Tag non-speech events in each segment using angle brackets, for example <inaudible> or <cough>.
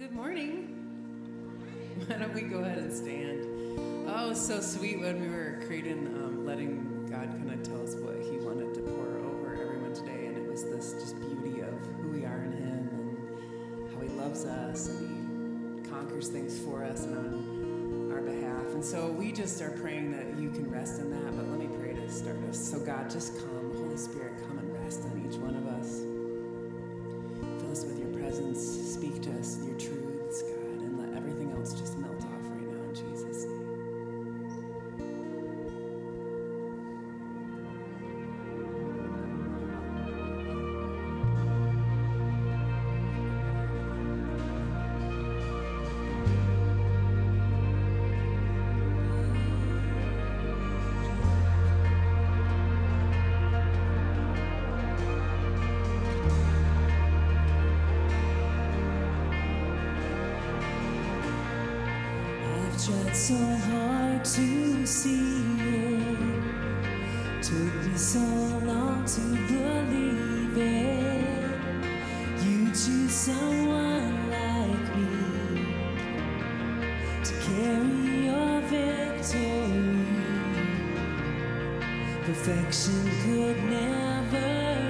Good morning. Why don't we go ahead and stand? Oh, so sweet when we were creating, um, letting God kind of tell us what He wanted to pour over everyone today, and it was this just beauty of who we are in Him and how He loves us and He conquers things for us and on our behalf. And so we just are praying that you can rest in that. But let me pray to start us. So God, just come, Holy Spirit, come and rest on each one of us. So hard to see it. Took me so long to believe it. You choose someone like me to carry your victory. Perfection could never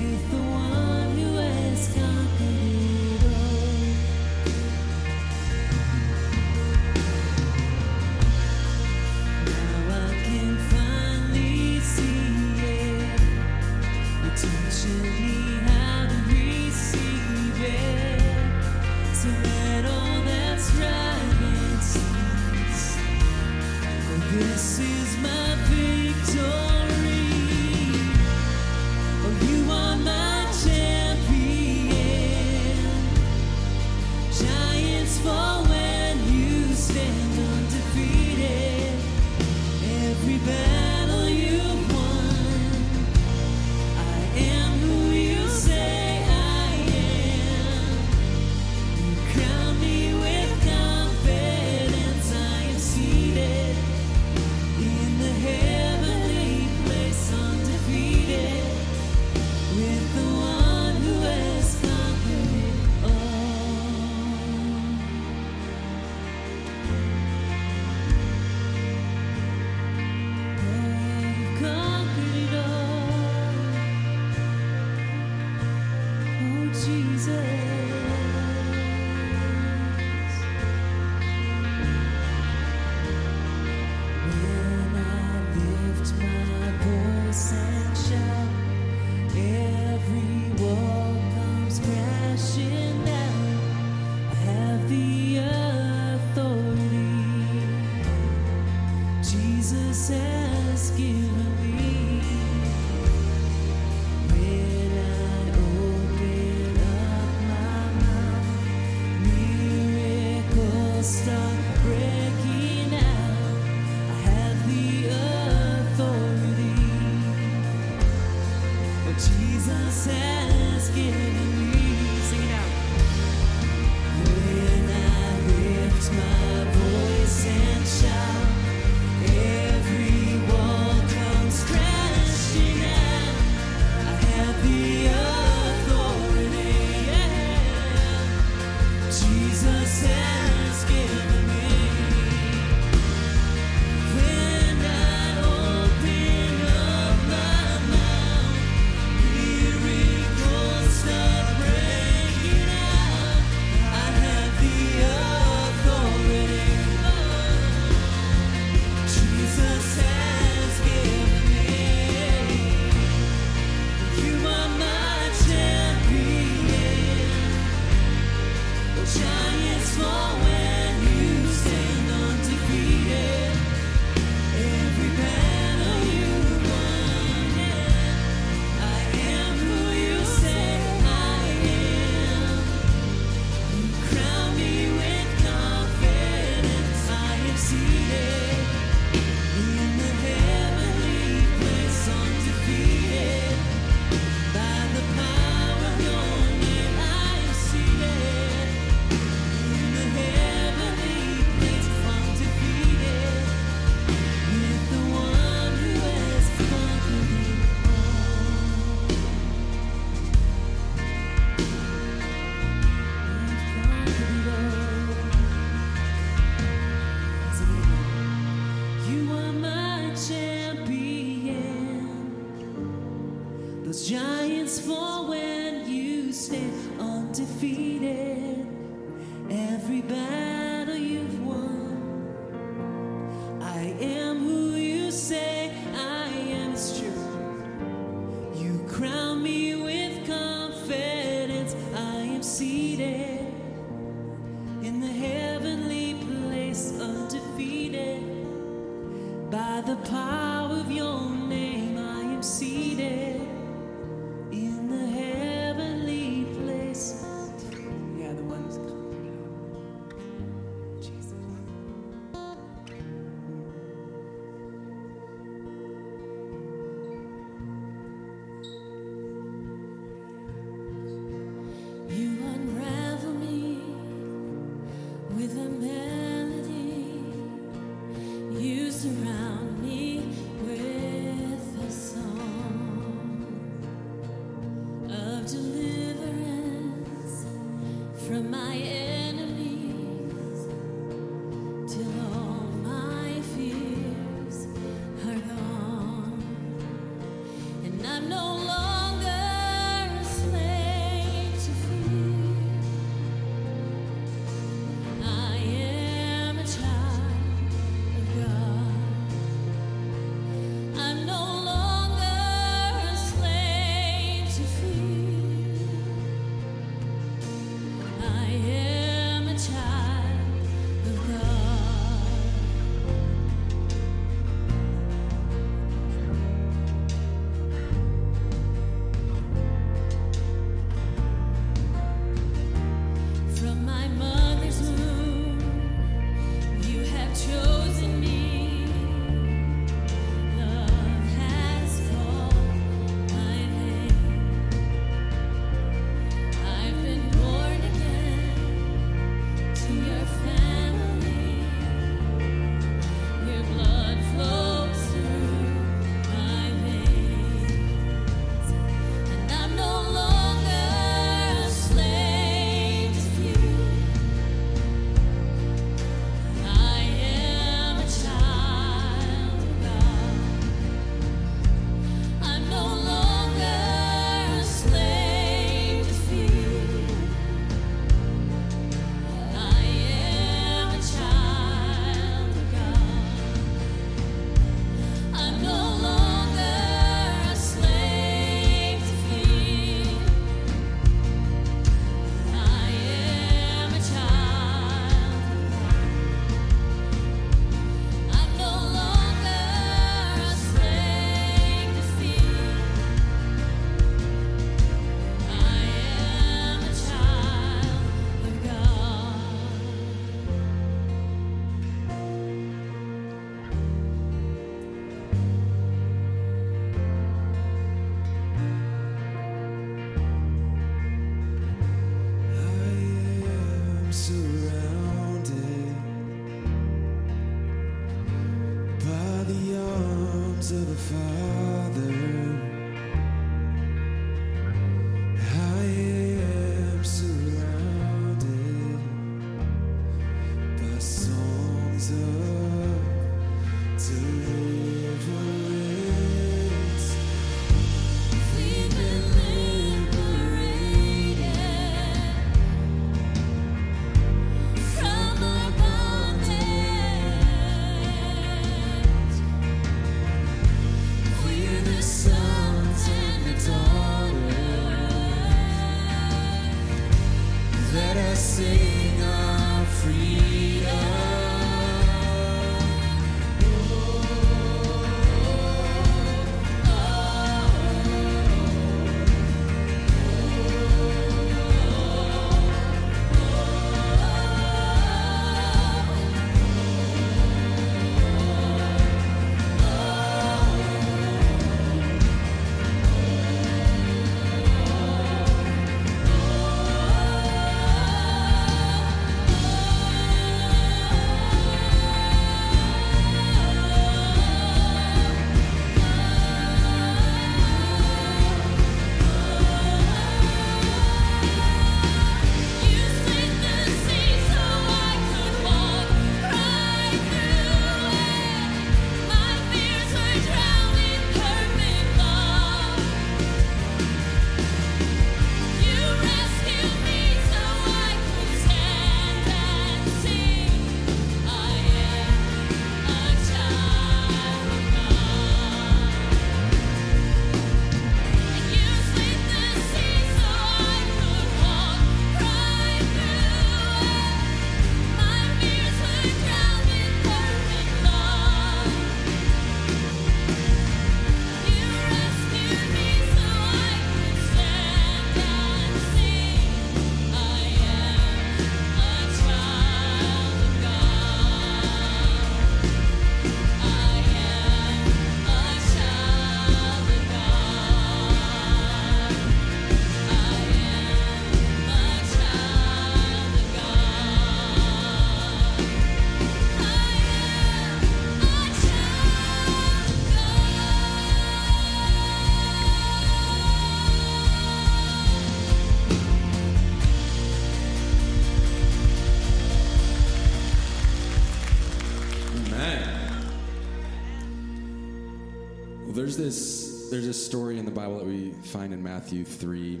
there's this there's this story in the Bible that we find in Matthew three,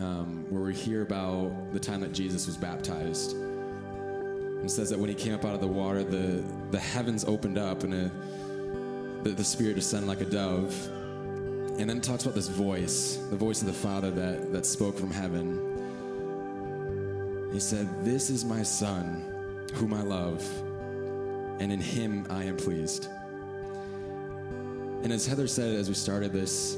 um, where we hear about the time that Jesus was baptized. It says that when he came up out of the water, the the heavens opened up and a, the, the Spirit descended like a dove. And then it talks about this voice, the voice of the Father that, that spoke from heaven. He said, This is my Son, whom I love, and in him I am pleased. And as Heather said as we started this,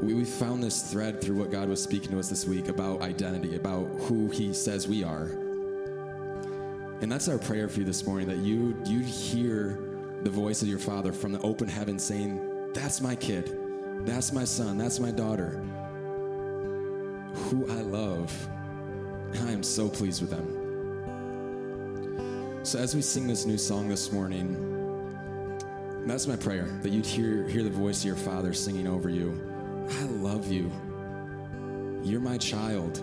we, we found this thread through what God was speaking to us this week about identity, about who He says we are. And that's our prayer for you this morning that you you hear the voice of your Father from the open heaven saying, That's my kid, that's my son, that's my daughter, who I love. And I am so pleased with them. So as we sing this new song this morning, that's my prayer that you'd hear, hear the voice of your father singing over you. I love you. You're my child.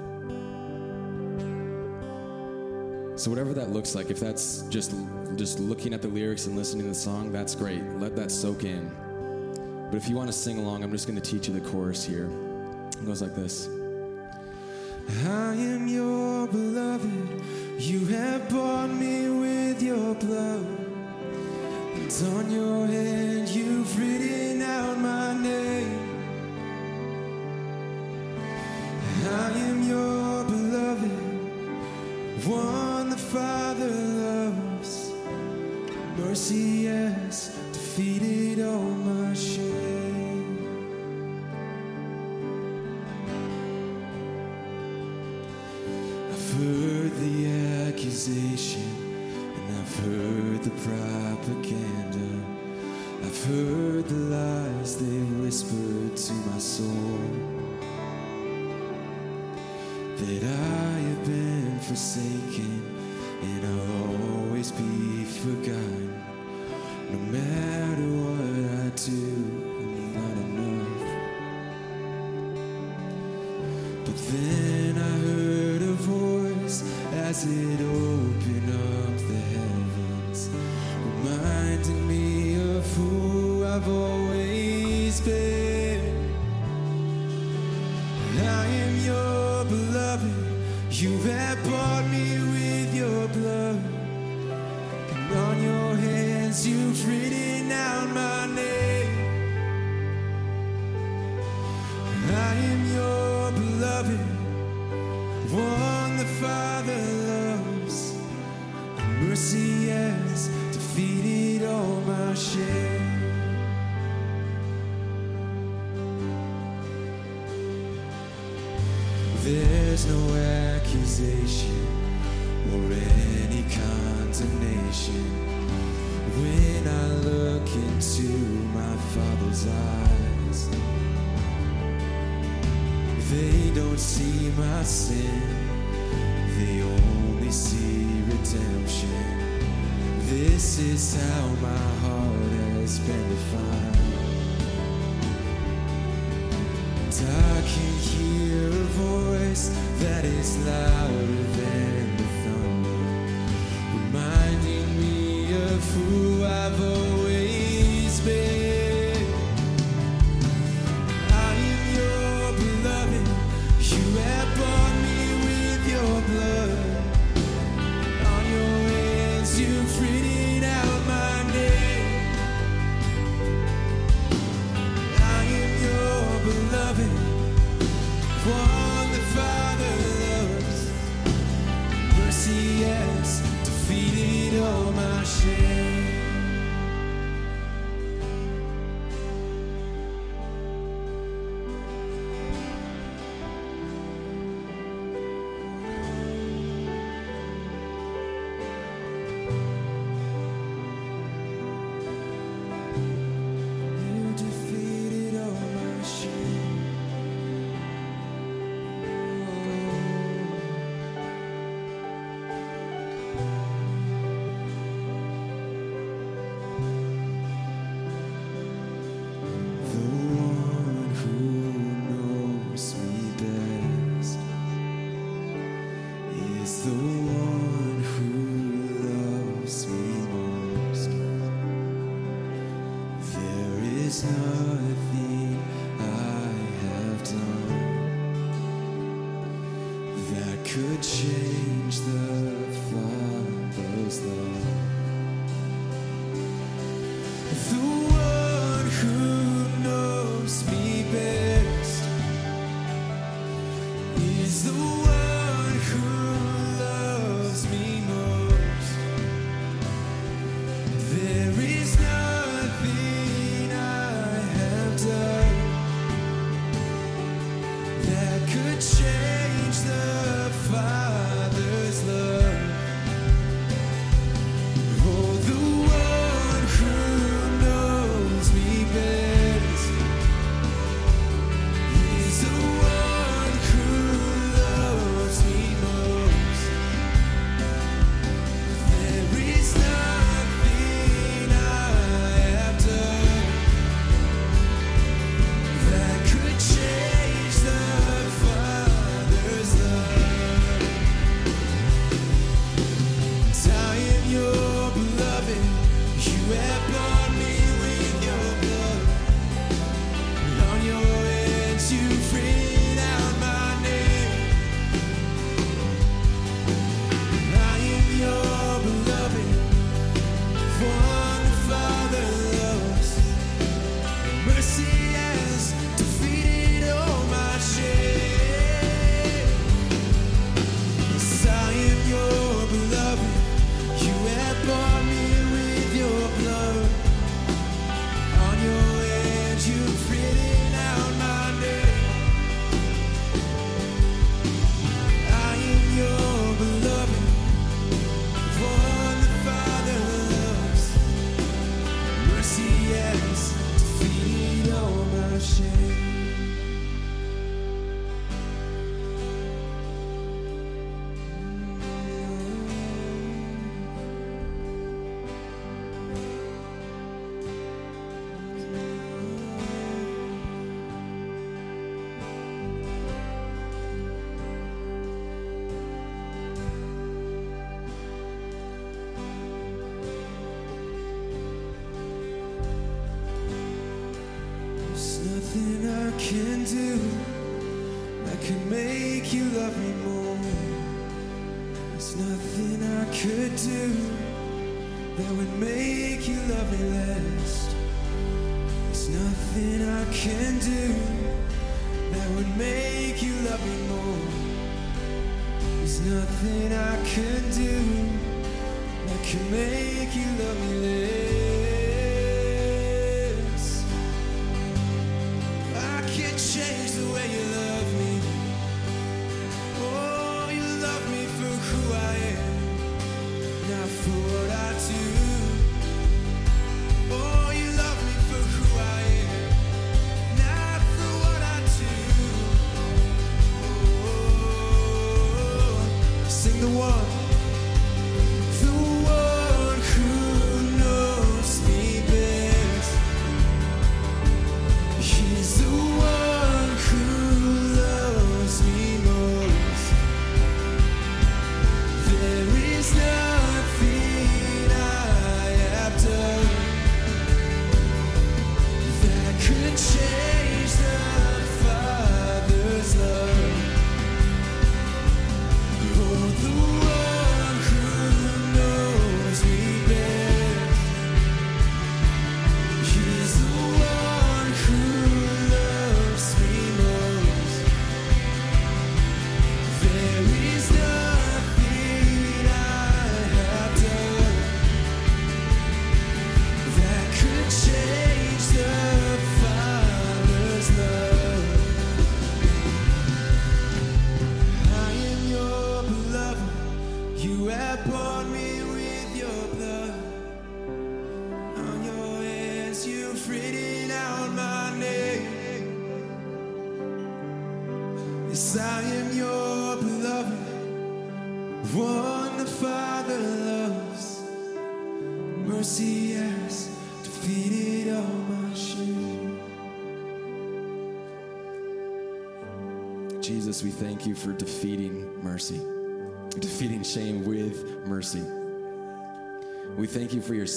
So whatever that looks like, if that's just just looking at the lyrics and listening to the song, that's great. Let that soak in. But if you want to sing along, I'm just going to teach you the chorus here. It goes like this. I am your beloved. You have bought me with your blood. And on your hand, you've written out my name. I am your beloved, one the Father loves. Mercy has defeated all But then I heard a voice as it opened up the heavens, reminding me of who I've always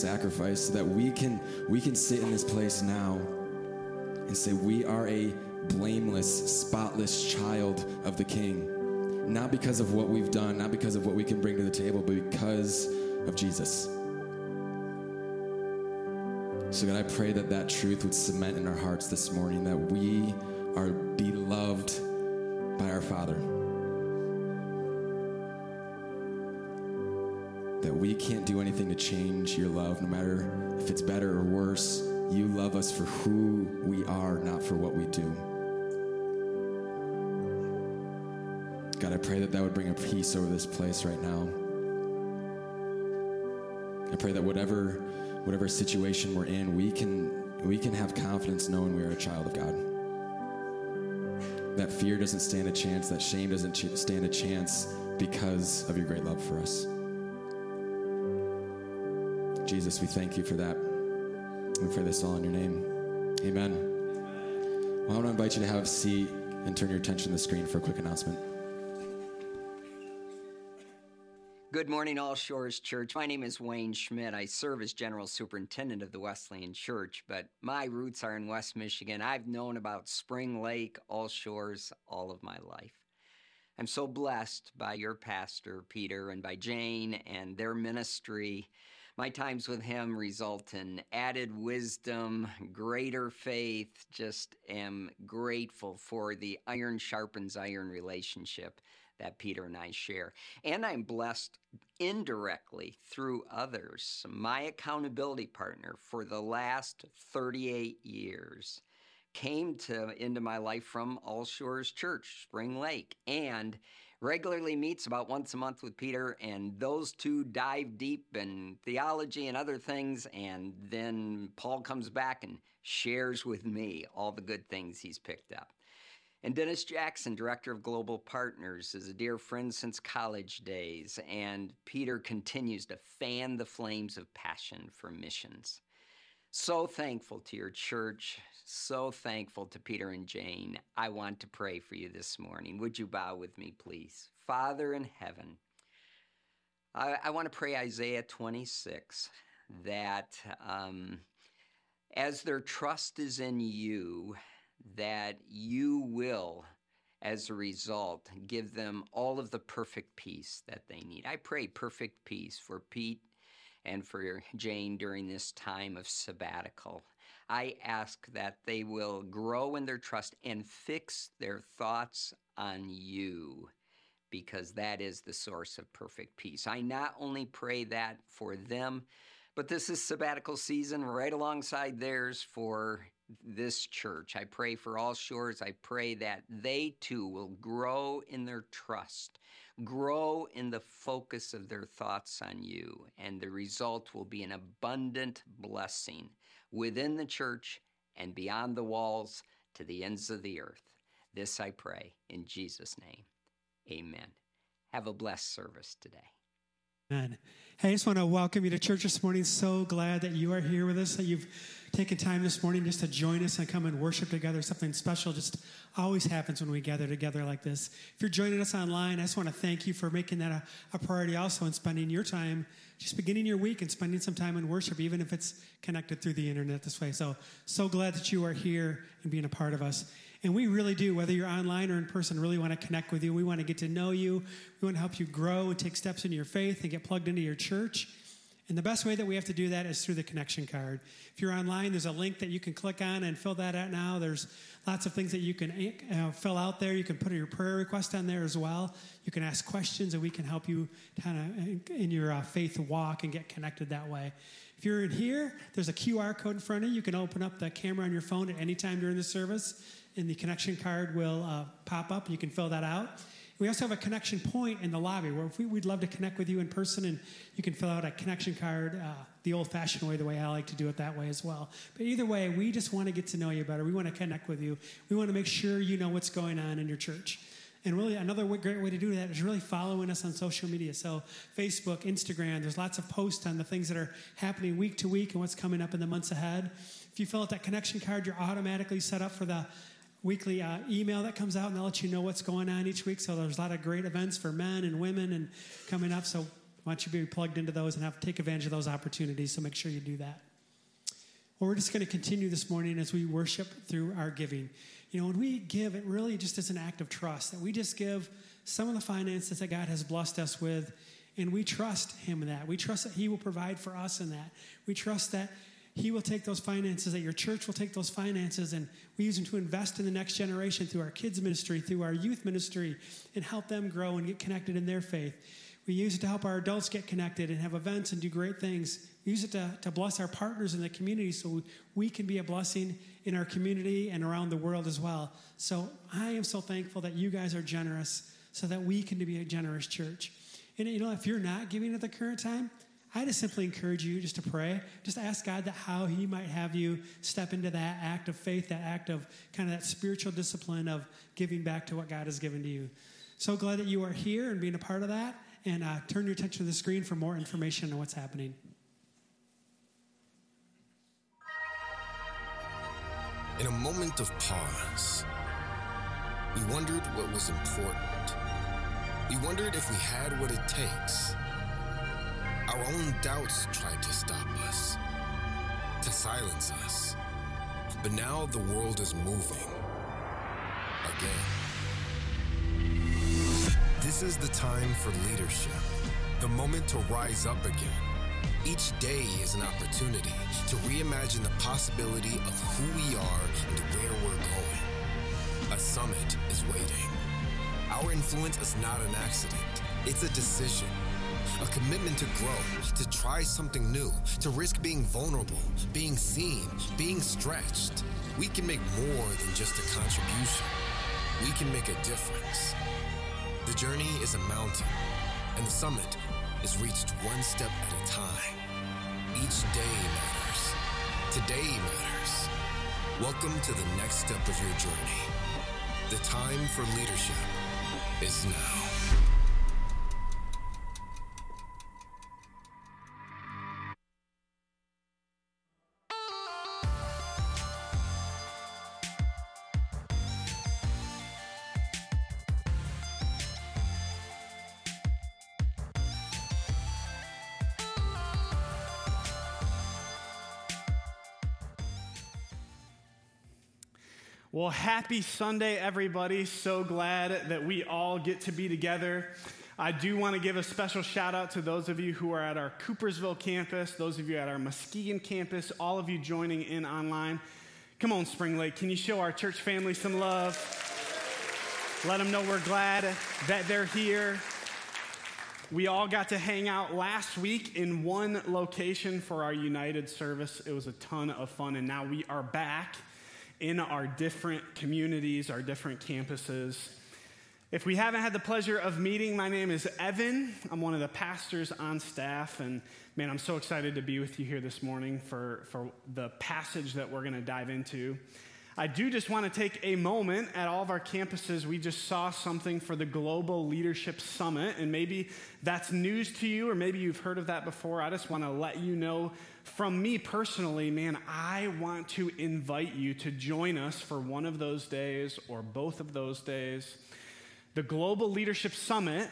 sacrifice so that we can we can sit in this place now and say we are a blameless, spotless child of the King. not because of what we've done, not because of what we can bring to the table, but because of Jesus. So, God, I pray that that truth would cement in our hearts this morning that we are beloved by our Father. That we can't do anything to change your love, no matter if it's better or worse. You love us for who we are, not for what we do. God, I pray that that would bring a peace over this place right now. I pray that whatever whatever situation we're in, we can we can have confidence knowing we are a child of God. That fear doesn't stand a chance, that shame doesn't stand a chance because of your great love for us. Jesus, we thank you for that. We pray this all in your name. Amen. Well, I want to invite you to have a seat and turn your attention to the screen for a quick announcement. Good morning, All Shores Church. My name is Wayne Schmidt. I serve as General Superintendent of the Wesleyan Church, but my roots are in West Michigan. I've known about Spring Lake, All Shores, all of my life. I'm so blessed by your pastor, Peter, and by Jane and their ministry. My times with him result in added wisdom, greater faith. Just am grateful for the iron sharpens iron relationship that Peter and I share. And I'm blessed indirectly through others. My accountability partner for the last 38 years came to into my life from All Shores Church, Spring Lake, and regularly meets about once a month with Peter, and those two dive deep in theology and other things, and then Paul comes back and shares with me all the good things he's picked up. And Dennis Jackson, Director of Global Partners, is a dear friend since college days, and Peter continues to fan the flames of passion for missions. So thankful to your church, so thankful to Peter and Jane. I want to pray for you this morning. Would you bow with me, please? Father in heaven, I, I want to pray Isaiah 26 that um, as their trust is in you, that you will, as a result, give them all of the perfect peace that they need. I pray perfect peace for Pete and for Jane during this time of sabbatical. I ask that they will grow in their trust and fix their thoughts on you because that is the source of perfect peace. I not only pray that for them, but this is sabbatical season right alongside theirs for this church. I pray for all shores. I pray that they too will grow in their trust, grow in the focus of their thoughts on you, and the result will be an abundant blessing within the church and beyond the walls to the ends of the earth. This I pray in Jesus' name. Amen. Have a blessed service today. Amen. Hey, I just want to welcome you to church this morning. So glad that you are here with us, that you've taken time this morning just to join us and come and worship together. Something special just always happens when we gather together like this. If you're joining us online, I just want to thank you for making that a, a priority also and spending your time, just beginning your week and spending some time in worship, even if it's connected through the internet this way. So, so glad that you are here and being a part of us. And we really do, whether you're online or in person, really want to connect with you. We want to get to know you. We want to help you grow and take steps into your faith and get plugged into your church. And the best way that we have to do that is through the connection card. If you're online, there's a link that you can click on and fill that out now. There's lots of things that you can uh, fill out there. You can put your prayer request on there as well. You can ask questions, and we can help you kind of in your uh, faith walk and get connected that way. If you're in here, there's a QR code in front of you. You can open up the camera on your phone at any time during the service, and the connection card will uh, pop up. You can fill that out. We also have a connection point in the lobby where we, would love to connect with you in person, and you can fill out a connection card uh, the old fashioned way, the way I like to do it that way as well. But either way, we just want to get to know you better. We want to connect with you. We want to make sure you know what's going on in your church. And really, another great way to do that is really following us on social media. So, Facebook, Instagram, there's lots of posts on the things that are happening week to week and what's coming up in the months ahead. If you fill out that connection card, you're automatically set up for the weekly uh, email that comes out and they'll let you know what's going on each week. So there's a lot of great events for men and women and coming up. So why don't you be plugged into those and have take advantage of those opportunities? So make sure you do that. Well, we're just going to continue this morning as we worship through our giving. You know, when we give, it really just is an act of trust that we just give some of the finances that God has blessed us with, and we trust Him in that. We trust that He will provide for us in that. We trust that He will take those finances, that your church will take those finances, and we use them to invest in the next generation through our kids' ministry, through our youth ministry, and help them grow and get connected in their faith. We use it to help our adults get connected and have events and do great things. We use it to, to bless our partners in the community so we can be a blessing in our community and around the world as well. So I am so thankful that you guys are generous so that we can be a generous church. And you know, if you're not giving at the current time, I just simply encourage you just to pray. Just ask God that how He might have you step into that act of faith, that act of kind of that spiritual discipline of giving back to what God has given to you. So glad that you are here and being a part of that and uh, turn your attention to the screen for more information on what's happening. In a moment of pause, we wondered what was important. We wondered if we had what it takes. Our own doubts tried to stop us, to silence us. But now the world is moving again. This is the time for leadership, the moment to rise up again. Each day is an opportunity to reimagine the possibility of who we are and where we're going. A summit is waiting. Our influence is not an accident, it's a decision. A commitment to grow, to try something new, to risk being vulnerable, being seen, being stretched. We can make more than just a contribution. We can make a difference. The journey is a mountain, and the summit is reached one step at a time. Each day matters. Today matters. Welcome to the next step of your journey. The time for leadership is now. Well, happy Sunday, everybody. So glad that we all get to be together. I do want to give a special shout out to those of you who are at our Coopersville campus, those of you at our Muskegon campus, all of you joining in online. Come on, Spring Lake, can you show our church family some love? Let them know we're glad that they're here. We all got to hang out last week in one location for our United service. It was a ton of fun, and now we are back in our different communities, our different campuses. If we haven't had the pleasure of meeting, my name is Evan. I'm one of the pastors on staff, and man, I'm so excited to be with you here this morning for, for the passage that we're going to dive into. I do just want to take a moment at all of our campuses. We just saw something for the Global Leadership Summit, and maybe that's news to you, or maybe you've heard of that before. I just want to let you know from me personally, man, I want to invite you to join us for one of those days or both of those days. The Global Leadership Summit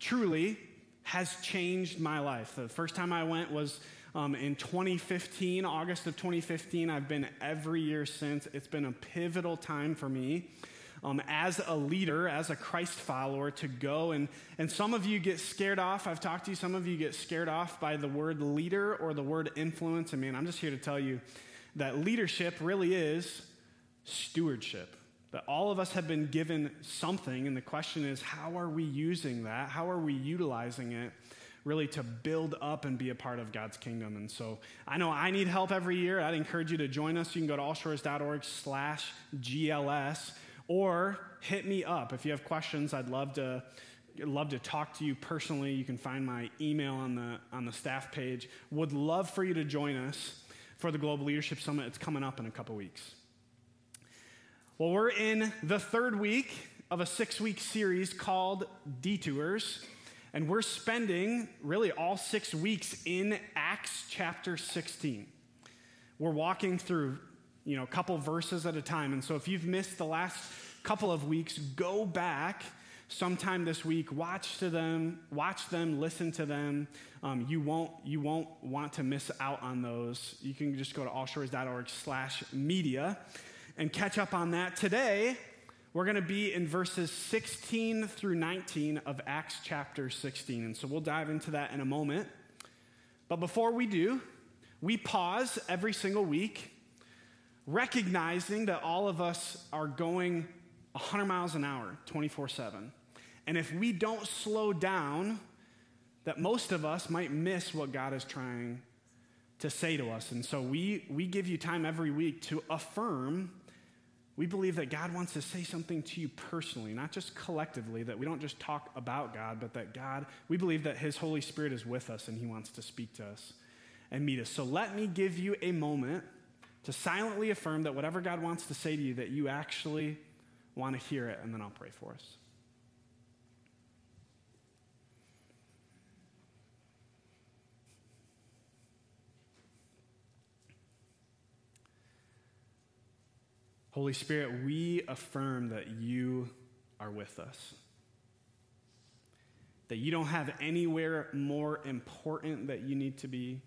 truly has changed my life. The first time I went was um, in 2015, August of 2015. I've been every year since. It's been a pivotal time for me. Um, as a leader, as a Christ follower, to go and, and some of you get scared off. I've talked to you, some of you get scared off by the word leader or the word influence. And man, I'm just here to tell you that leadership really is stewardship. That all of us have been given something, and the question is, how are we using that? How are we utilizing it? really to build up and be a part of God's kingdom. And so I know I need help every year. I'd encourage you to join us. You can go to allshores.org slash GLS or hit me up. If you have questions, I'd love to love to talk to you personally. You can find my email on the on the staff page. Would love for you to join us for the Global Leadership Summit. It's coming up in a couple weeks. Well, we're in the third week of a six week series called Detours. And we're spending really all six weeks in Acts chapter 16. We're walking through, you know, a couple verses at a time. And so if you've missed the last couple of weeks, go back sometime this week, watch to them, watch them, listen to them. Um, you won't you won't want to miss out on those. You can just go to allshores.org slash media and catch up on that. Today, We're going to be in verses 16 through 19 of Acts chapter 16. And so we'll dive into that in a moment. But before we do, we pause every single week, recognizing that all of us are going 100 miles an hour, 24 7. And if we don't slow down, that most of us might miss what God is trying to say to us. And so we, we give you time every week to affirm. We believe that God wants to say something to you personally, not just collectively, that we don't just talk about God, but that God, we believe that His Holy Spirit is with us and He wants to speak to us and meet us. So let me give you a moment to silently affirm that whatever God wants to say to you, that you actually want to hear it, and then I'll pray for us. Holy Spirit, we affirm that you are with us. That you don't have anywhere more important that you need to be.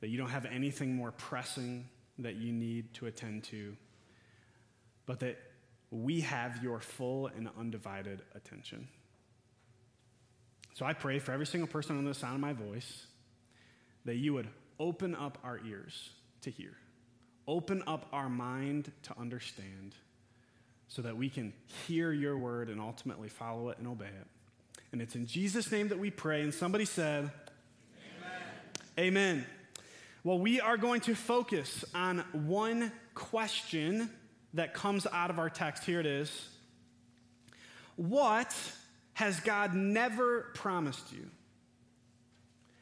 That you don't have anything more pressing that you need to attend to. But that we have your full and undivided attention. So I pray for every single person on the sound of my voice that you would open up our ears to hear Open up our mind to understand so that we can hear your word and ultimately follow it and obey it. And it's in Jesus' name that we pray. And somebody said, Amen. Amen. Well, we are going to focus on one question that comes out of our text. Here it is What has God never promised you?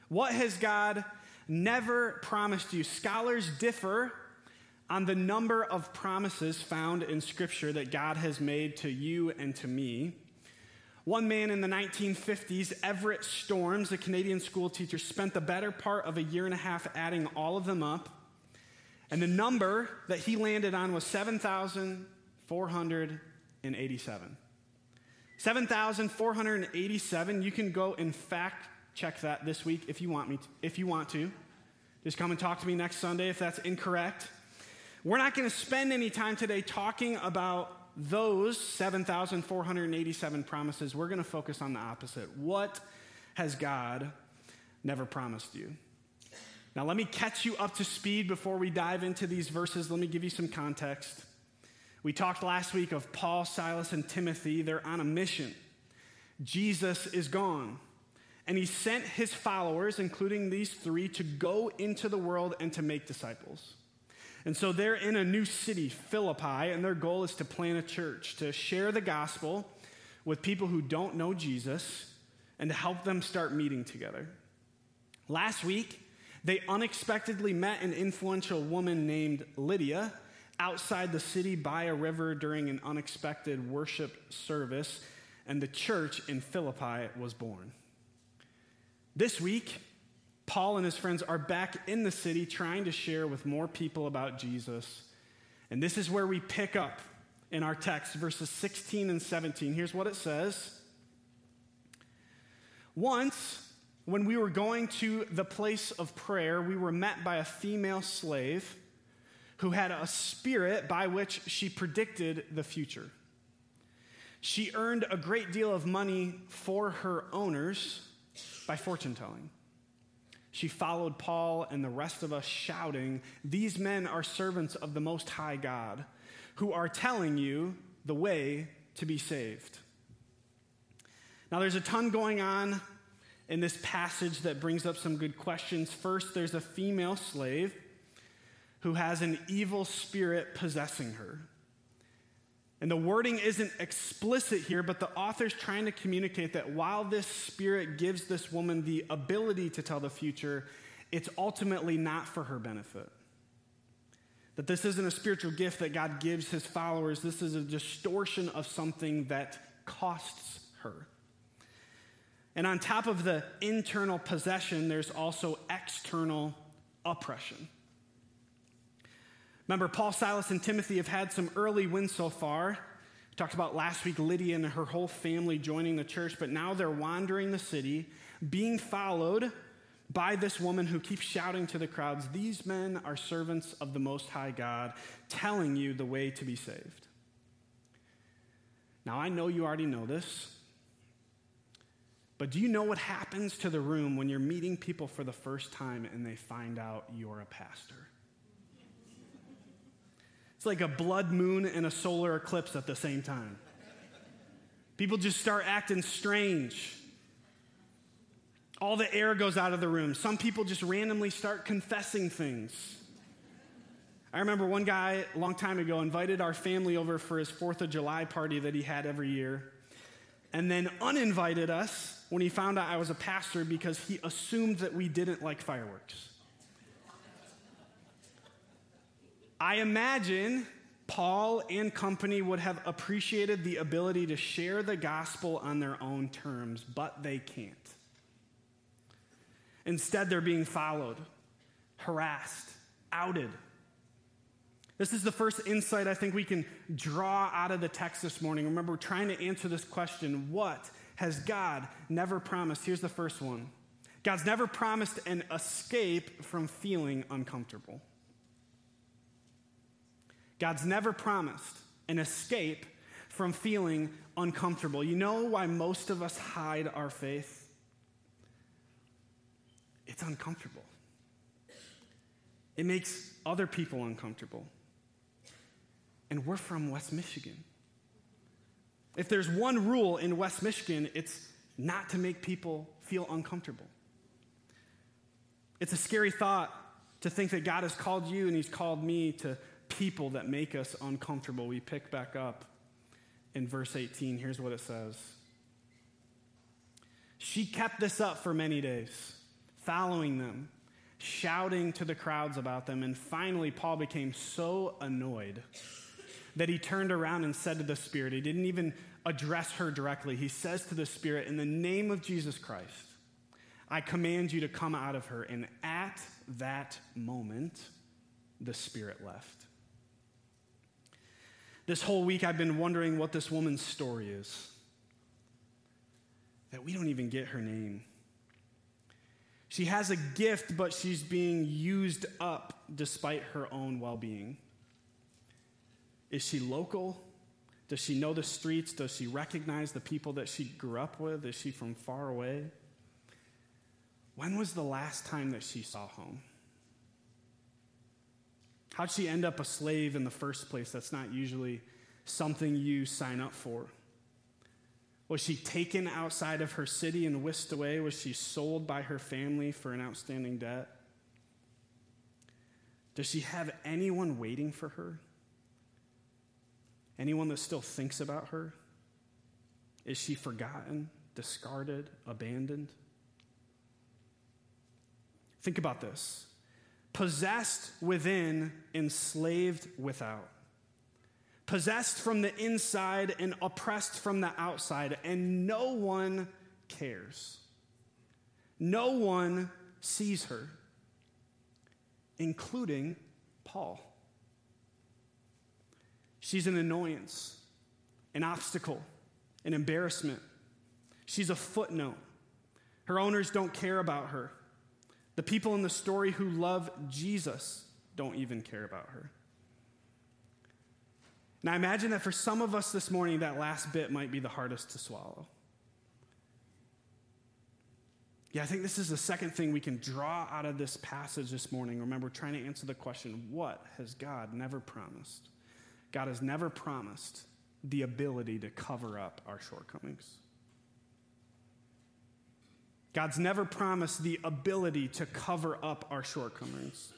What has God never promised you? Scholars differ on the number of promises found in Scripture that God has made to you and to me. One man in the 1950s, Everett Storms, a Canadian school teacher, spent the better part of a year and a half adding all of them up. And the number that he landed on was 7,487. 7,487. You can go and fact check that this week if you want me to, if you want to. Just come and talk to me next Sunday if that's incorrect. We're not going to spend any time today talking about those 7,487 promises. We're going to focus on the opposite. What has God never promised you? Now, let me catch you up to speed before we dive into these verses. Let me give you some context. We talked last week of Paul, Silas, and Timothy. They're on a mission. Jesus is gone. And he sent his followers, including these three, to go into the world and to make disciples. And so they're in a new city, Philippi, and their goal is to plant a church, to share the gospel with people who don't know Jesus, and to help them start meeting together. Last week, they unexpectedly met an influential woman named Lydia outside the city by a river during an unexpected worship service, and the church in Philippi was born. This week, Paul and his friends are back in the city trying to share with more people about Jesus. And this is where we pick up in our text, verses 16 and 17. Here's what it says Once, when we were going to the place of prayer, we were met by a female slave who had a spirit by which she predicted the future. She earned a great deal of money for her owners by fortune telling she followed Paul and the rest of us, shouting, These men are servants of the Most High God, who are telling you the way to be saved. Now, there's a ton going on in this passage that brings up some good questions. First, there's a female slave who has an evil spirit possessing her. And the wording isn't explicit here, but the author's trying to communicate that while this spirit gives this woman the ability to tell the future, it's ultimately not for her benefit. That this isn't a spiritual gift that God gives his followers, this is a distortion of something that costs her. And on top of the internal possession, there's also external oppression. Remember, Paul, Silas, and Timothy have had some early wins so far. We talked about last week Lydia and her whole family joining the church, but now they're wandering the city, being followed by this woman who keeps shouting to the crowds, These men are servants of the Most High God, telling you the way to be saved. Now, I know you already know this, but do you know what happens to the room when you're meeting people for the first time and they find out you're a pastor? It's like a blood moon and a solar eclipse at the same time. People just start acting strange. All the air goes out of the room. Some people just randomly start confessing things. I remember one guy a long time ago invited our family over for his 4th of July party that he had every year, and then uninvited us when he found out I was a pastor because he assumed that we didn't like fireworks. I imagine Paul and company would have appreciated the ability to share the gospel on their own terms, but they can't. Instead, they're being followed, harassed, outed. This is the first insight I think we can draw out of the text this morning. Remember, we're trying to answer this question what has God never promised? Here's the first one God's never promised an escape from feeling uncomfortable. God's never promised an escape from feeling uncomfortable. You know why most of us hide our faith? It's uncomfortable. It makes other people uncomfortable and we're from West Michigan. If there's one rule in West Michigan, it's not to make people feel uncomfortable. It's a scary thought to think that God has called you and He's called me to people that make us uncomfortable. We pick back up in verse 18. Here's what it says She kept this up for many days, following them, shouting to the crowds about them, and finally, Paul became so annoyed that he turned around and said to the Spirit, he didn't even address her directly. He says to the Spirit, In the name of Jesus Christ, I command you to come out of her. And at that moment, the Spirit left. This whole week, I've been wondering what this woman's story is. That we don't even get her name. She has a gift, but she's being used up despite her own well being. Is she local? Does she know the streets? Does she recognize the people that she grew up with? Is she from far away? When was the last time that she saw home? How'd she end up a slave in the first place? That's not usually something you sign up for. Was she taken outside of her city and whisked away? Was she sold by her family for an outstanding debt? Does she have anyone waiting for her? Anyone that still thinks about her? Is she forgotten, discarded, abandoned? Think about this possessed within, enslaved without. Possessed from the inside and oppressed from the outside, and no one cares. No one sees her, including Paul. She's an annoyance, an obstacle, an embarrassment. She's a footnote. Her owners don't care about her. The people in the story who love Jesus don't even care about her. Now, I imagine that for some of us this morning, that last bit might be the hardest to swallow. Yeah, I think this is the second thing we can draw out of this passage this morning. Remember, trying to answer the question what has God never promised? God has never promised the ability to cover up our shortcomings. God's never promised the ability to cover up our shortcomings.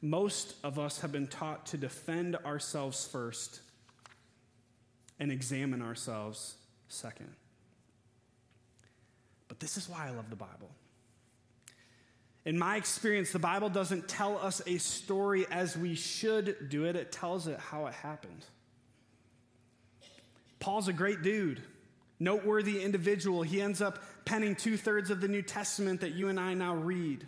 Most of us have been taught to defend ourselves first and examine ourselves second. But this is why I love the Bible. In my experience, the Bible doesn't tell us a story as we should do it, it tells it how it happened. Paul's a great dude, noteworthy individual. He ends up penning two thirds of the New Testament that you and I now read.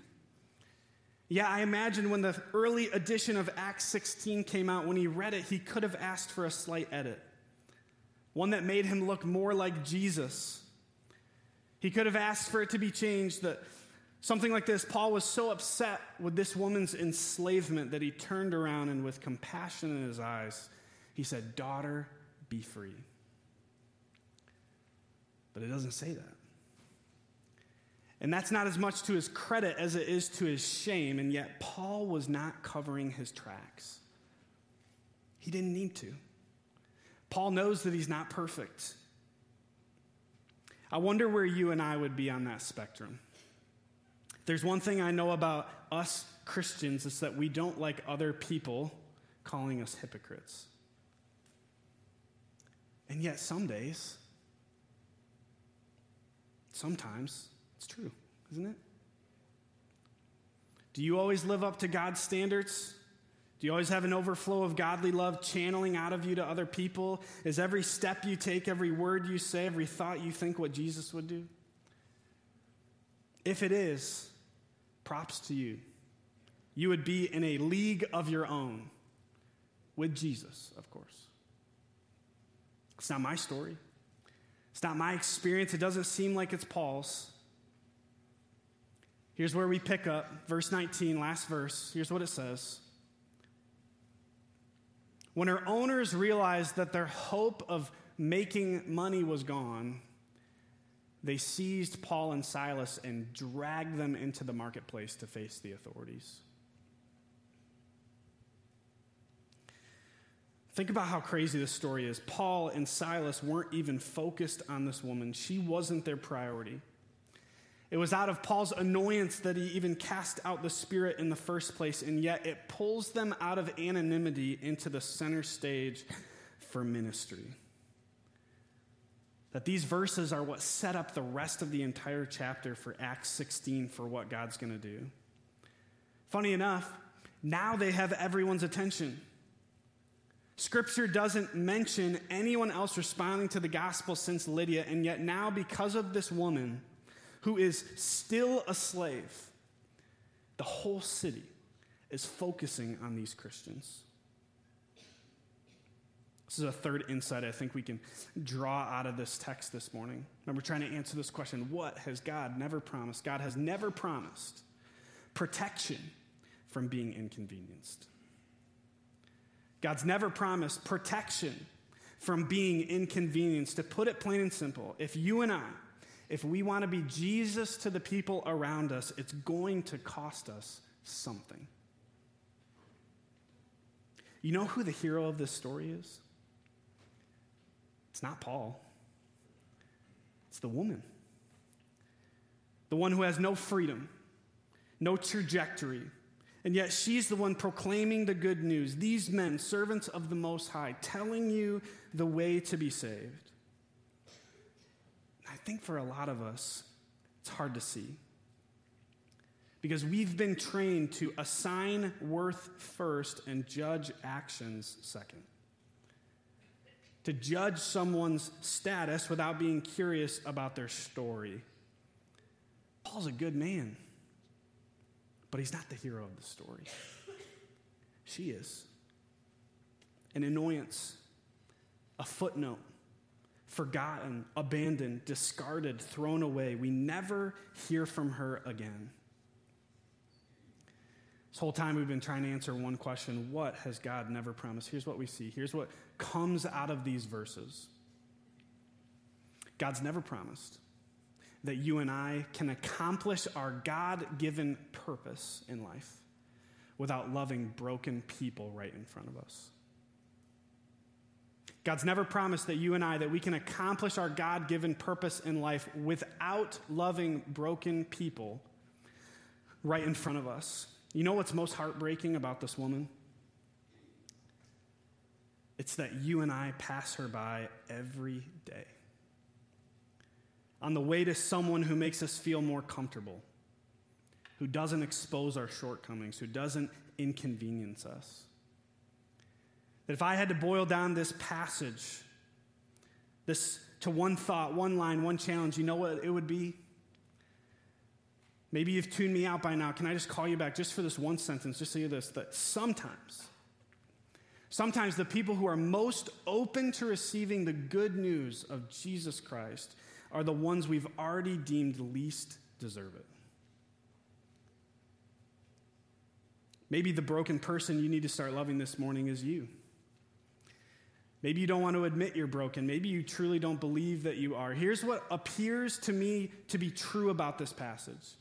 Yeah, I imagine when the early edition of Acts 16 came out, when he read it, he could have asked for a slight edit, one that made him look more like Jesus. He could have asked for it to be changed that Something like this Paul was so upset with this woman's enslavement that he turned around and, with compassion in his eyes, he said, Daughter, be free. But it doesn't say that. And that's not as much to his credit as it is to his shame, and yet Paul was not covering his tracks. He didn't need to. Paul knows that he's not perfect. I wonder where you and I would be on that spectrum. There's one thing I know about us Christians is that we don't like other people calling us hypocrites. And yet, some days, sometimes, it's true, isn't it? Do you always live up to God's standards? Do you always have an overflow of godly love channeling out of you to other people? Is every step you take, every word you say, every thought you think what Jesus would do? If it is, props to you. You would be in a league of your own with Jesus, of course. It's not my story. It's not my experience. It doesn't seem like it's Paul's. Here's where we pick up verse 19, last verse. Here's what it says. When her owners realized that their hope of making money was gone, they seized Paul and Silas and dragged them into the marketplace to face the authorities. Think about how crazy this story is. Paul and Silas weren't even focused on this woman, she wasn't their priority. It was out of Paul's annoyance that he even cast out the Spirit in the first place, and yet it pulls them out of anonymity into the center stage for ministry. That these verses are what set up the rest of the entire chapter for Acts 16 for what God's going to do. Funny enough, now they have everyone's attention. Scripture doesn't mention anyone else responding to the gospel since Lydia, and yet now, because of this woman, who is still a slave, the whole city is focusing on these Christians. This is a third insight I think we can draw out of this text this morning. Remember, trying to answer this question what has God never promised? God has never promised protection from being inconvenienced. God's never promised protection from being inconvenienced. To put it plain and simple, if you and I if we want to be Jesus to the people around us, it's going to cost us something. You know who the hero of this story is? It's not Paul, it's the woman. The one who has no freedom, no trajectory, and yet she's the one proclaiming the good news. These men, servants of the Most High, telling you the way to be saved. I think for a lot of us, it's hard to see. Because we've been trained to assign worth first and judge actions second. To judge someone's status without being curious about their story. Paul's a good man, but he's not the hero of the story. She is. An annoyance, a footnote, forgotten, abandoned, discarded, thrown away. We never hear from her again. This whole time we've been trying to answer one question what has God never promised? Here's what we see. Here's what comes out of these verses God's never promised that you and I can accomplish our God given purpose in life without loving broken people right in front of us. God's never promised that you and I that we can accomplish our God-given purpose in life without loving broken people right in front of us. You know what's most heartbreaking about this woman? It's that you and I pass her by every day. On the way to someone who makes us feel more comfortable, who doesn't expose our shortcomings, who doesn't inconvenience us. That if I had to boil down this passage this to one thought, one line, one challenge, you know what it would be? Maybe you've tuned me out by now. Can I just call you back just for this one sentence, just to hear this? That sometimes, sometimes the people who are most open to receiving the good news of Jesus Christ are the ones we've already deemed least deserve it. Maybe the broken person you need to start loving this morning is you. Maybe you don't want to admit you're broken. Maybe you truly don't believe that you are. Here's what appears to me to be true about this passage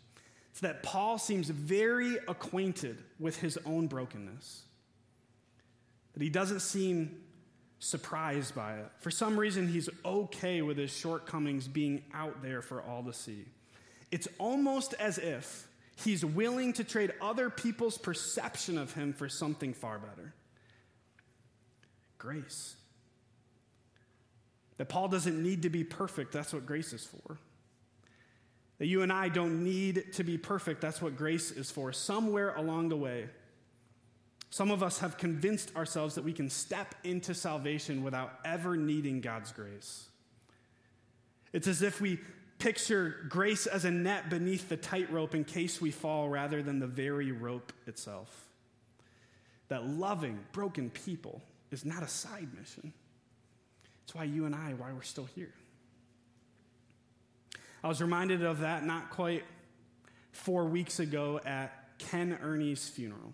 it's that Paul seems very acquainted with his own brokenness, that he doesn't seem surprised by it. For some reason, he's okay with his shortcomings being out there for all to see. It's almost as if he's willing to trade other people's perception of him for something far better grace. That Paul doesn't need to be perfect, that's what grace is for. That you and I don't need to be perfect, that's what grace is for. Somewhere along the way, some of us have convinced ourselves that we can step into salvation without ever needing God's grace. It's as if we picture grace as a net beneath the tightrope in case we fall rather than the very rope itself. That loving broken people is not a side mission. It's why you and I, why we're still here. I was reminded of that not quite four weeks ago at Ken Ernie's funeral.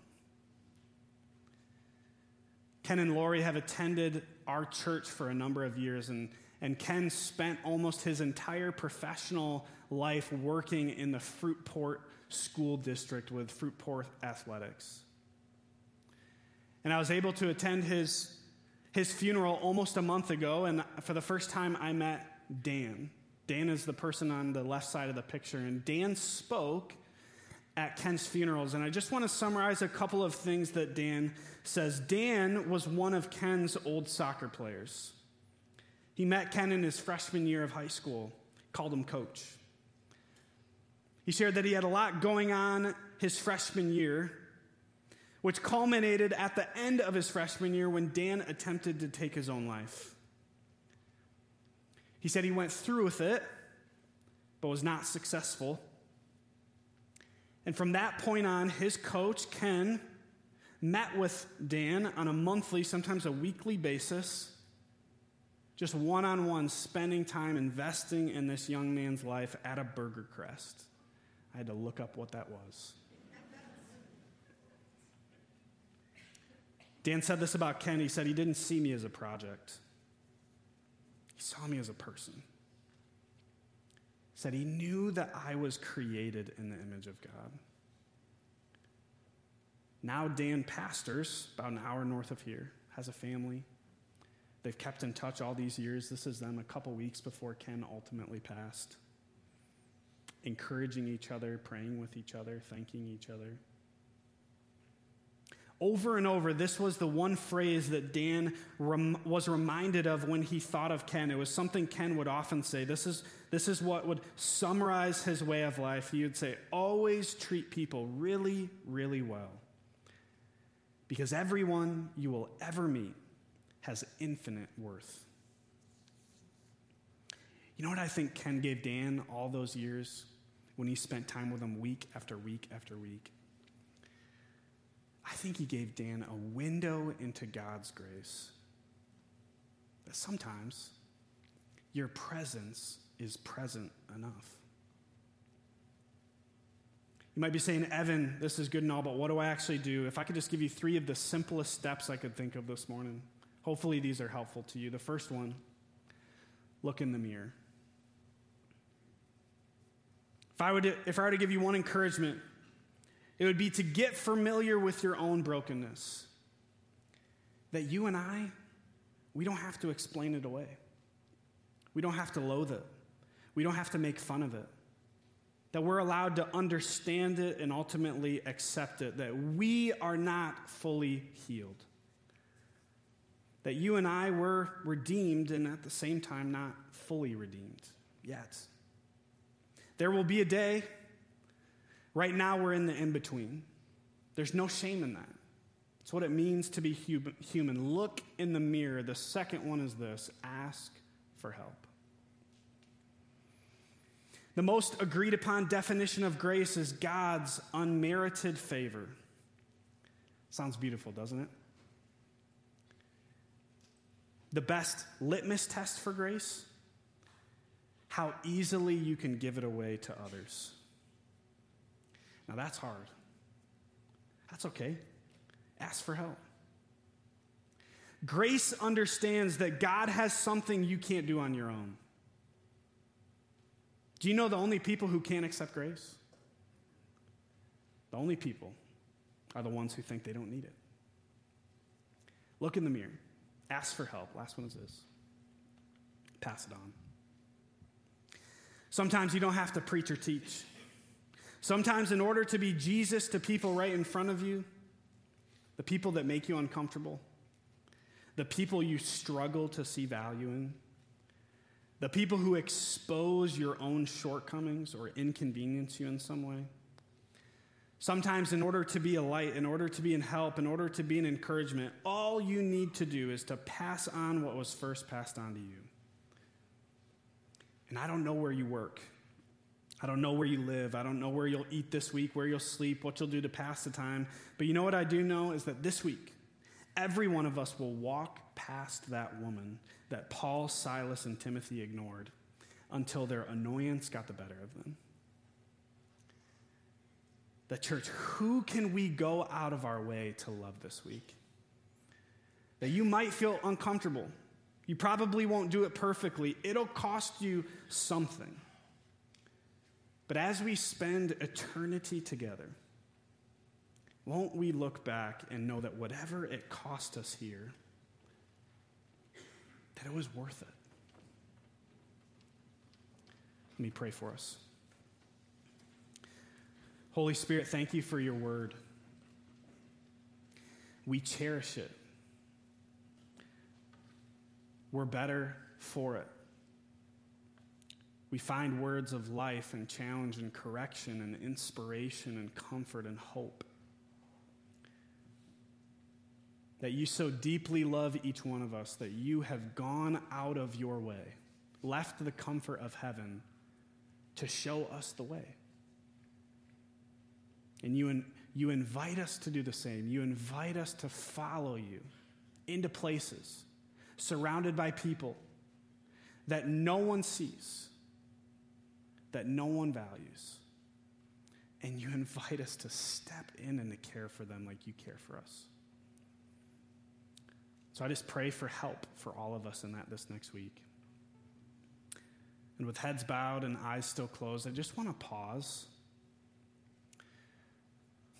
Ken and Lori have attended our church for a number of years, and, and Ken spent almost his entire professional life working in the Fruitport School District with Fruitport Athletics. And I was able to attend his, his funeral almost a month ago, and for the first time, I met Dan. Dan is the person on the left side of the picture, and Dan spoke at Ken's funerals. And I just want to summarize a couple of things that Dan says. Dan was one of Ken's old soccer players. He met Ken in his freshman year of high school, called him coach. He shared that he had a lot going on his freshman year, which culminated at the end of his freshman year when Dan attempted to take his own life. He said he went through with it, but was not successful. And from that point on, his coach, Ken, met with Dan on a monthly, sometimes a weekly basis, just one on one, spending time investing in this young man's life at a Burger Crest. I had to look up what that was. Dan said this about Ken. He said he didn't see me as a project, he saw me as a person said he knew that I was created in the image of God. Now, Dan pastors about an hour north of here, has a family. They've kept in touch all these years. This is them a couple weeks before Ken ultimately passed. Encouraging each other, praying with each other, thanking each other. Over and over, this was the one phrase that Dan rem- was reminded of when he thought of Ken. It was something Ken would often say. This is, this is what would summarize his way of life. He would say, Always treat people really, really well. Because everyone you will ever meet has infinite worth. You know what I think Ken gave Dan all those years when he spent time with him week after week after week? I think he gave Dan a window into God's grace. That sometimes your presence is present enough. You might be saying, Evan, this is good and all, but what do I actually do? If I could just give you three of the simplest steps I could think of this morning, hopefully these are helpful to you. The first one look in the mirror. If I, would, if I were to give you one encouragement, it would be to get familiar with your own brokenness. That you and I, we don't have to explain it away. We don't have to loathe it. We don't have to make fun of it. That we're allowed to understand it and ultimately accept it. That we are not fully healed. That you and I were redeemed and at the same time not fully redeemed yet. There will be a day Right now, we're in the in between. There's no shame in that. It's what it means to be human. Look in the mirror. The second one is this ask for help. The most agreed upon definition of grace is God's unmerited favor. Sounds beautiful, doesn't it? The best litmus test for grace? How easily you can give it away to others. Now that's hard. That's okay. Ask for help. Grace understands that God has something you can't do on your own. Do you know the only people who can't accept grace? The only people are the ones who think they don't need it. Look in the mirror. Ask for help. Last one is this pass it on. Sometimes you don't have to preach or teach. Sometimes, in order to be Jesus to people right in front of you, the people that make you uncomfortable, the people you struggle to see value in, the people who expose your own shortcomings or inconvenience you in some way. Sometimes, in order to be a light, in order to be in help, in order to be an encouragement, all you need to do is to pass on what was first passed on to you. And I don't know where you work. I don't know where you live. I don't know where you'll eat this week, where you'll sleep, what you'll do to pass the time. But you know what I do know is that this week, every one of us will walk past that woman that Paul, Silas, and Timothy ignored until their annoyance got the better of them. The church, who can we go out of our way to love this week? That you might feel uncomfortable. You probably won't do it perfectly. It'll cost you something. But as we spend eternity together, won't we look back and know that whatever it cost us here, that it was worth it? Let me pray for us. Holy Spirit, thank you for your word. We cherish it. We're better for it. We find words of life and challenge and correction and inspiration and comfort and hope. That you so deeply love each one of us that you have gone out of your way, left the comfort of heaven to show us the way. And you, in, you invite us to do the same. You invite us to follow you into places surrounded by people that no one sees, that no one values. And you <laughs> invite us to step in and to care for them like you care for us. So I just pray for help for all of us in that this next week. And with heads bowed and eyes still closed, I just want to pause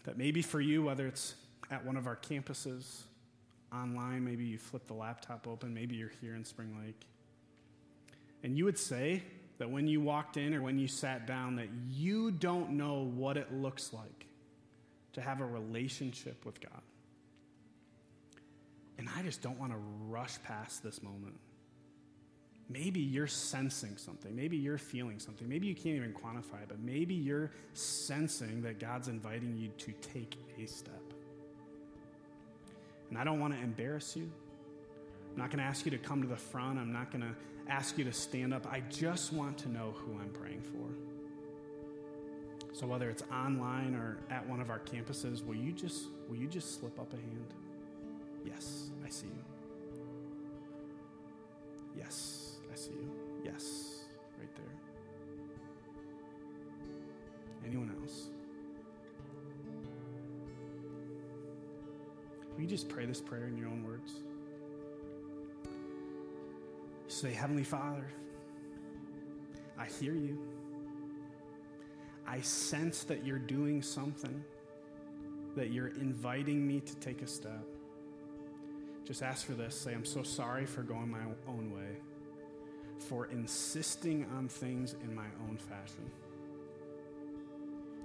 that maybe for you, whether it's at one of our campuses, online, maybe you flip the laptop open, maybe you're here in Spring Lake, and you would say that when you walked in or when you sat down, that you don't know what it looks like to have a relationship with God. And I just don't want to rush past this moment. Maybe you're sensing something. Maybe you're feeling something. Maybe you can't even quantify it, but maybe you're sensing that God's inviting you to take a step. And I don't want to embarrass you. I'm not going to ask you to come to the front. I'm not going to ask you to stand up. I just want to know who I'm praying for. So whether it's online or at one of our campuses, will you just will you just slip up a hand? Yes, I see you. Yes. I see you. Yes, right there. Anyone else? Will you just pray this prayer in your own words? Say, Heavenly Father, I hear you. I sense that you're doing something, that you're inviting me to take a step. Just ask for this. Say, I'm so sorry for going my own way for insisting on things in my own fashion.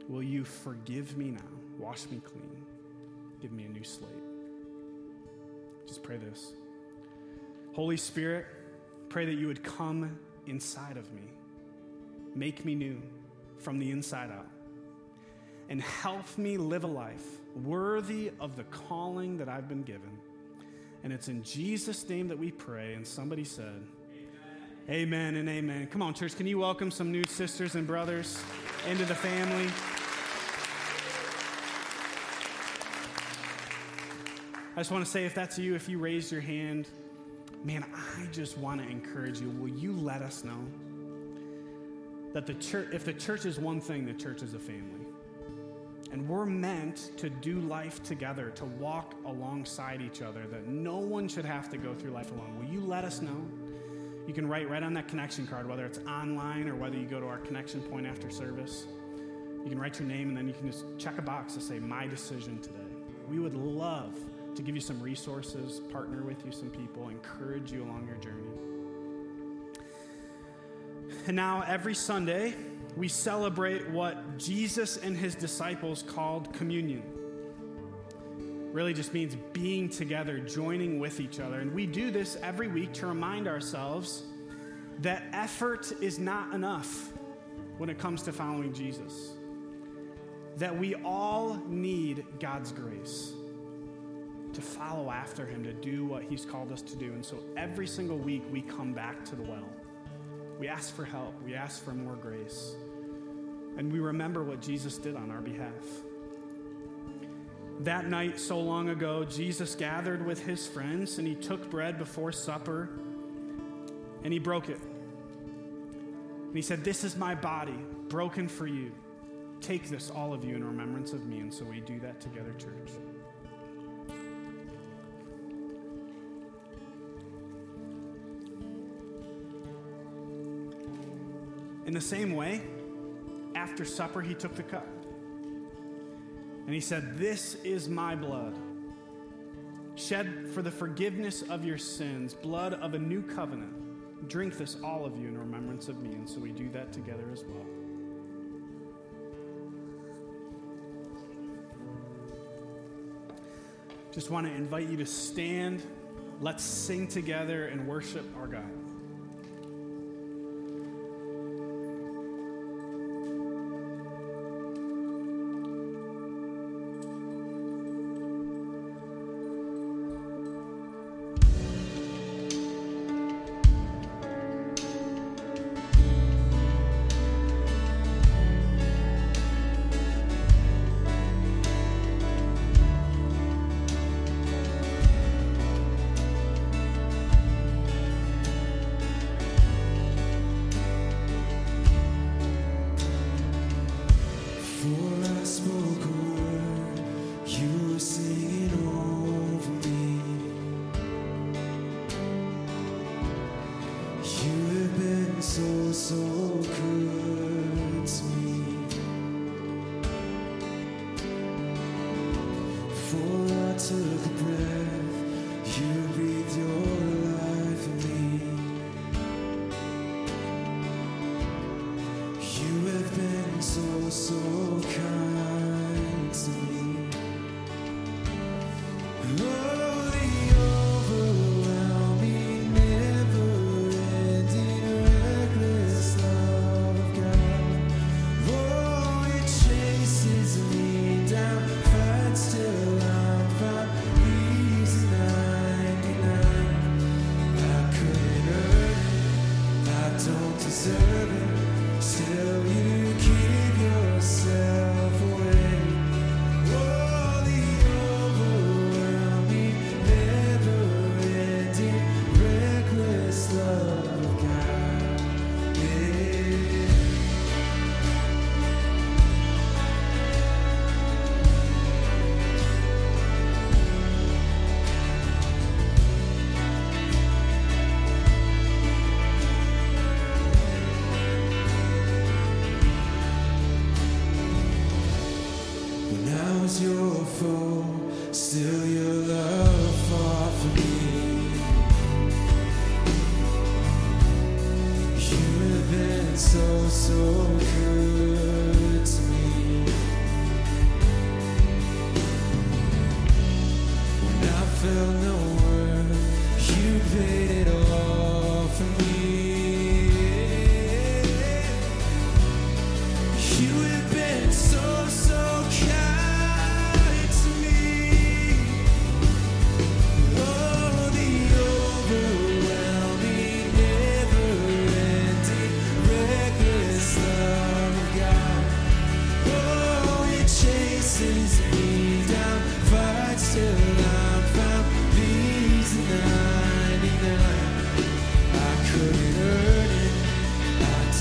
Will you forgive me now? Wash me clean. Give me a new slate. Just pray this. Holy Spirit, pray that you would come inside of me, make me new from the inside out, and help me live a life worthy of the calling that I've been given. And it's in Jesus' name that we pray. And somebody said, Amen and amen. Come on, church, can you welcome some new sisters and brothers into the family? I just want to say if that's you, if you raised your hand, man, I just want to encourage you. Will you let us know that the church, if the church is one thing, the church is a family? And we're meant to do life together, to walk alongside each other, that no one should have to go through life alone. Will you let us know? You can write right on that connection card, whether it's online or whether you go to our connection point after service. You can write your name and then you can just check a box to say, My decision today. We would love to give you some resources, partner with you some people, encourage you along your journey. And now, every Sunday, we celebrate what Jesus and his disciples called communion. Really just means being together, joining with each other. And we do this every week to remind ourselves that effort is not enough when it comes to following Jesus. That we all need God's grace to follow after him, to do what he's called us to do. And so every single week we come back to the well. We ask for help, we ask for more grace, and we remember what Jesus did on our behalf. That night, so long ago, Jesus gathered with his friends and he took bread before supper and he broke it. And he said, This is my body, broken for you. Take this, all of you, in remembrance of me. And so we do that together, church. In the same way, after supper, he took the cup. And he said, This is my blood, shed for the forgiveness of your sins, blood of a new covenant. Drink this, all of you, in remembrance of me. And so we do that together as well. Just want to invite you to stand. Let's sing together and worship our God.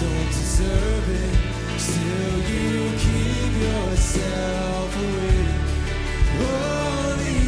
don't deserve it. Still, you keep yourself awake. Only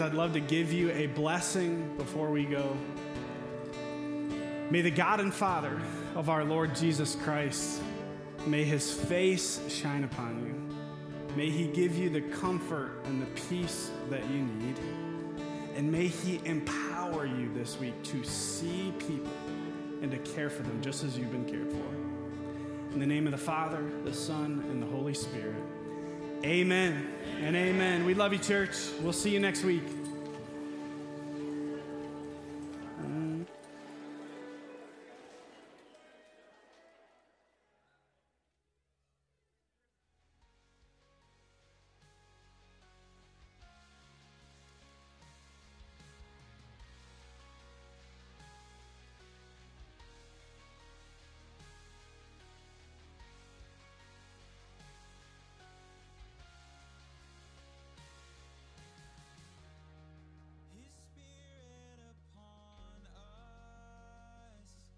I'd love to give you a blessing before we go. May the God and Father of our Lord Jesus Christ, may his face shine upon you. May he give you the comfort and the peace that you need. And may he empower you this week to see people and to care for them just as you've been cared for. In the name of the Father, the Son, and the Holy Spirit. Amen and amen. We love you, church. We'll see you next week.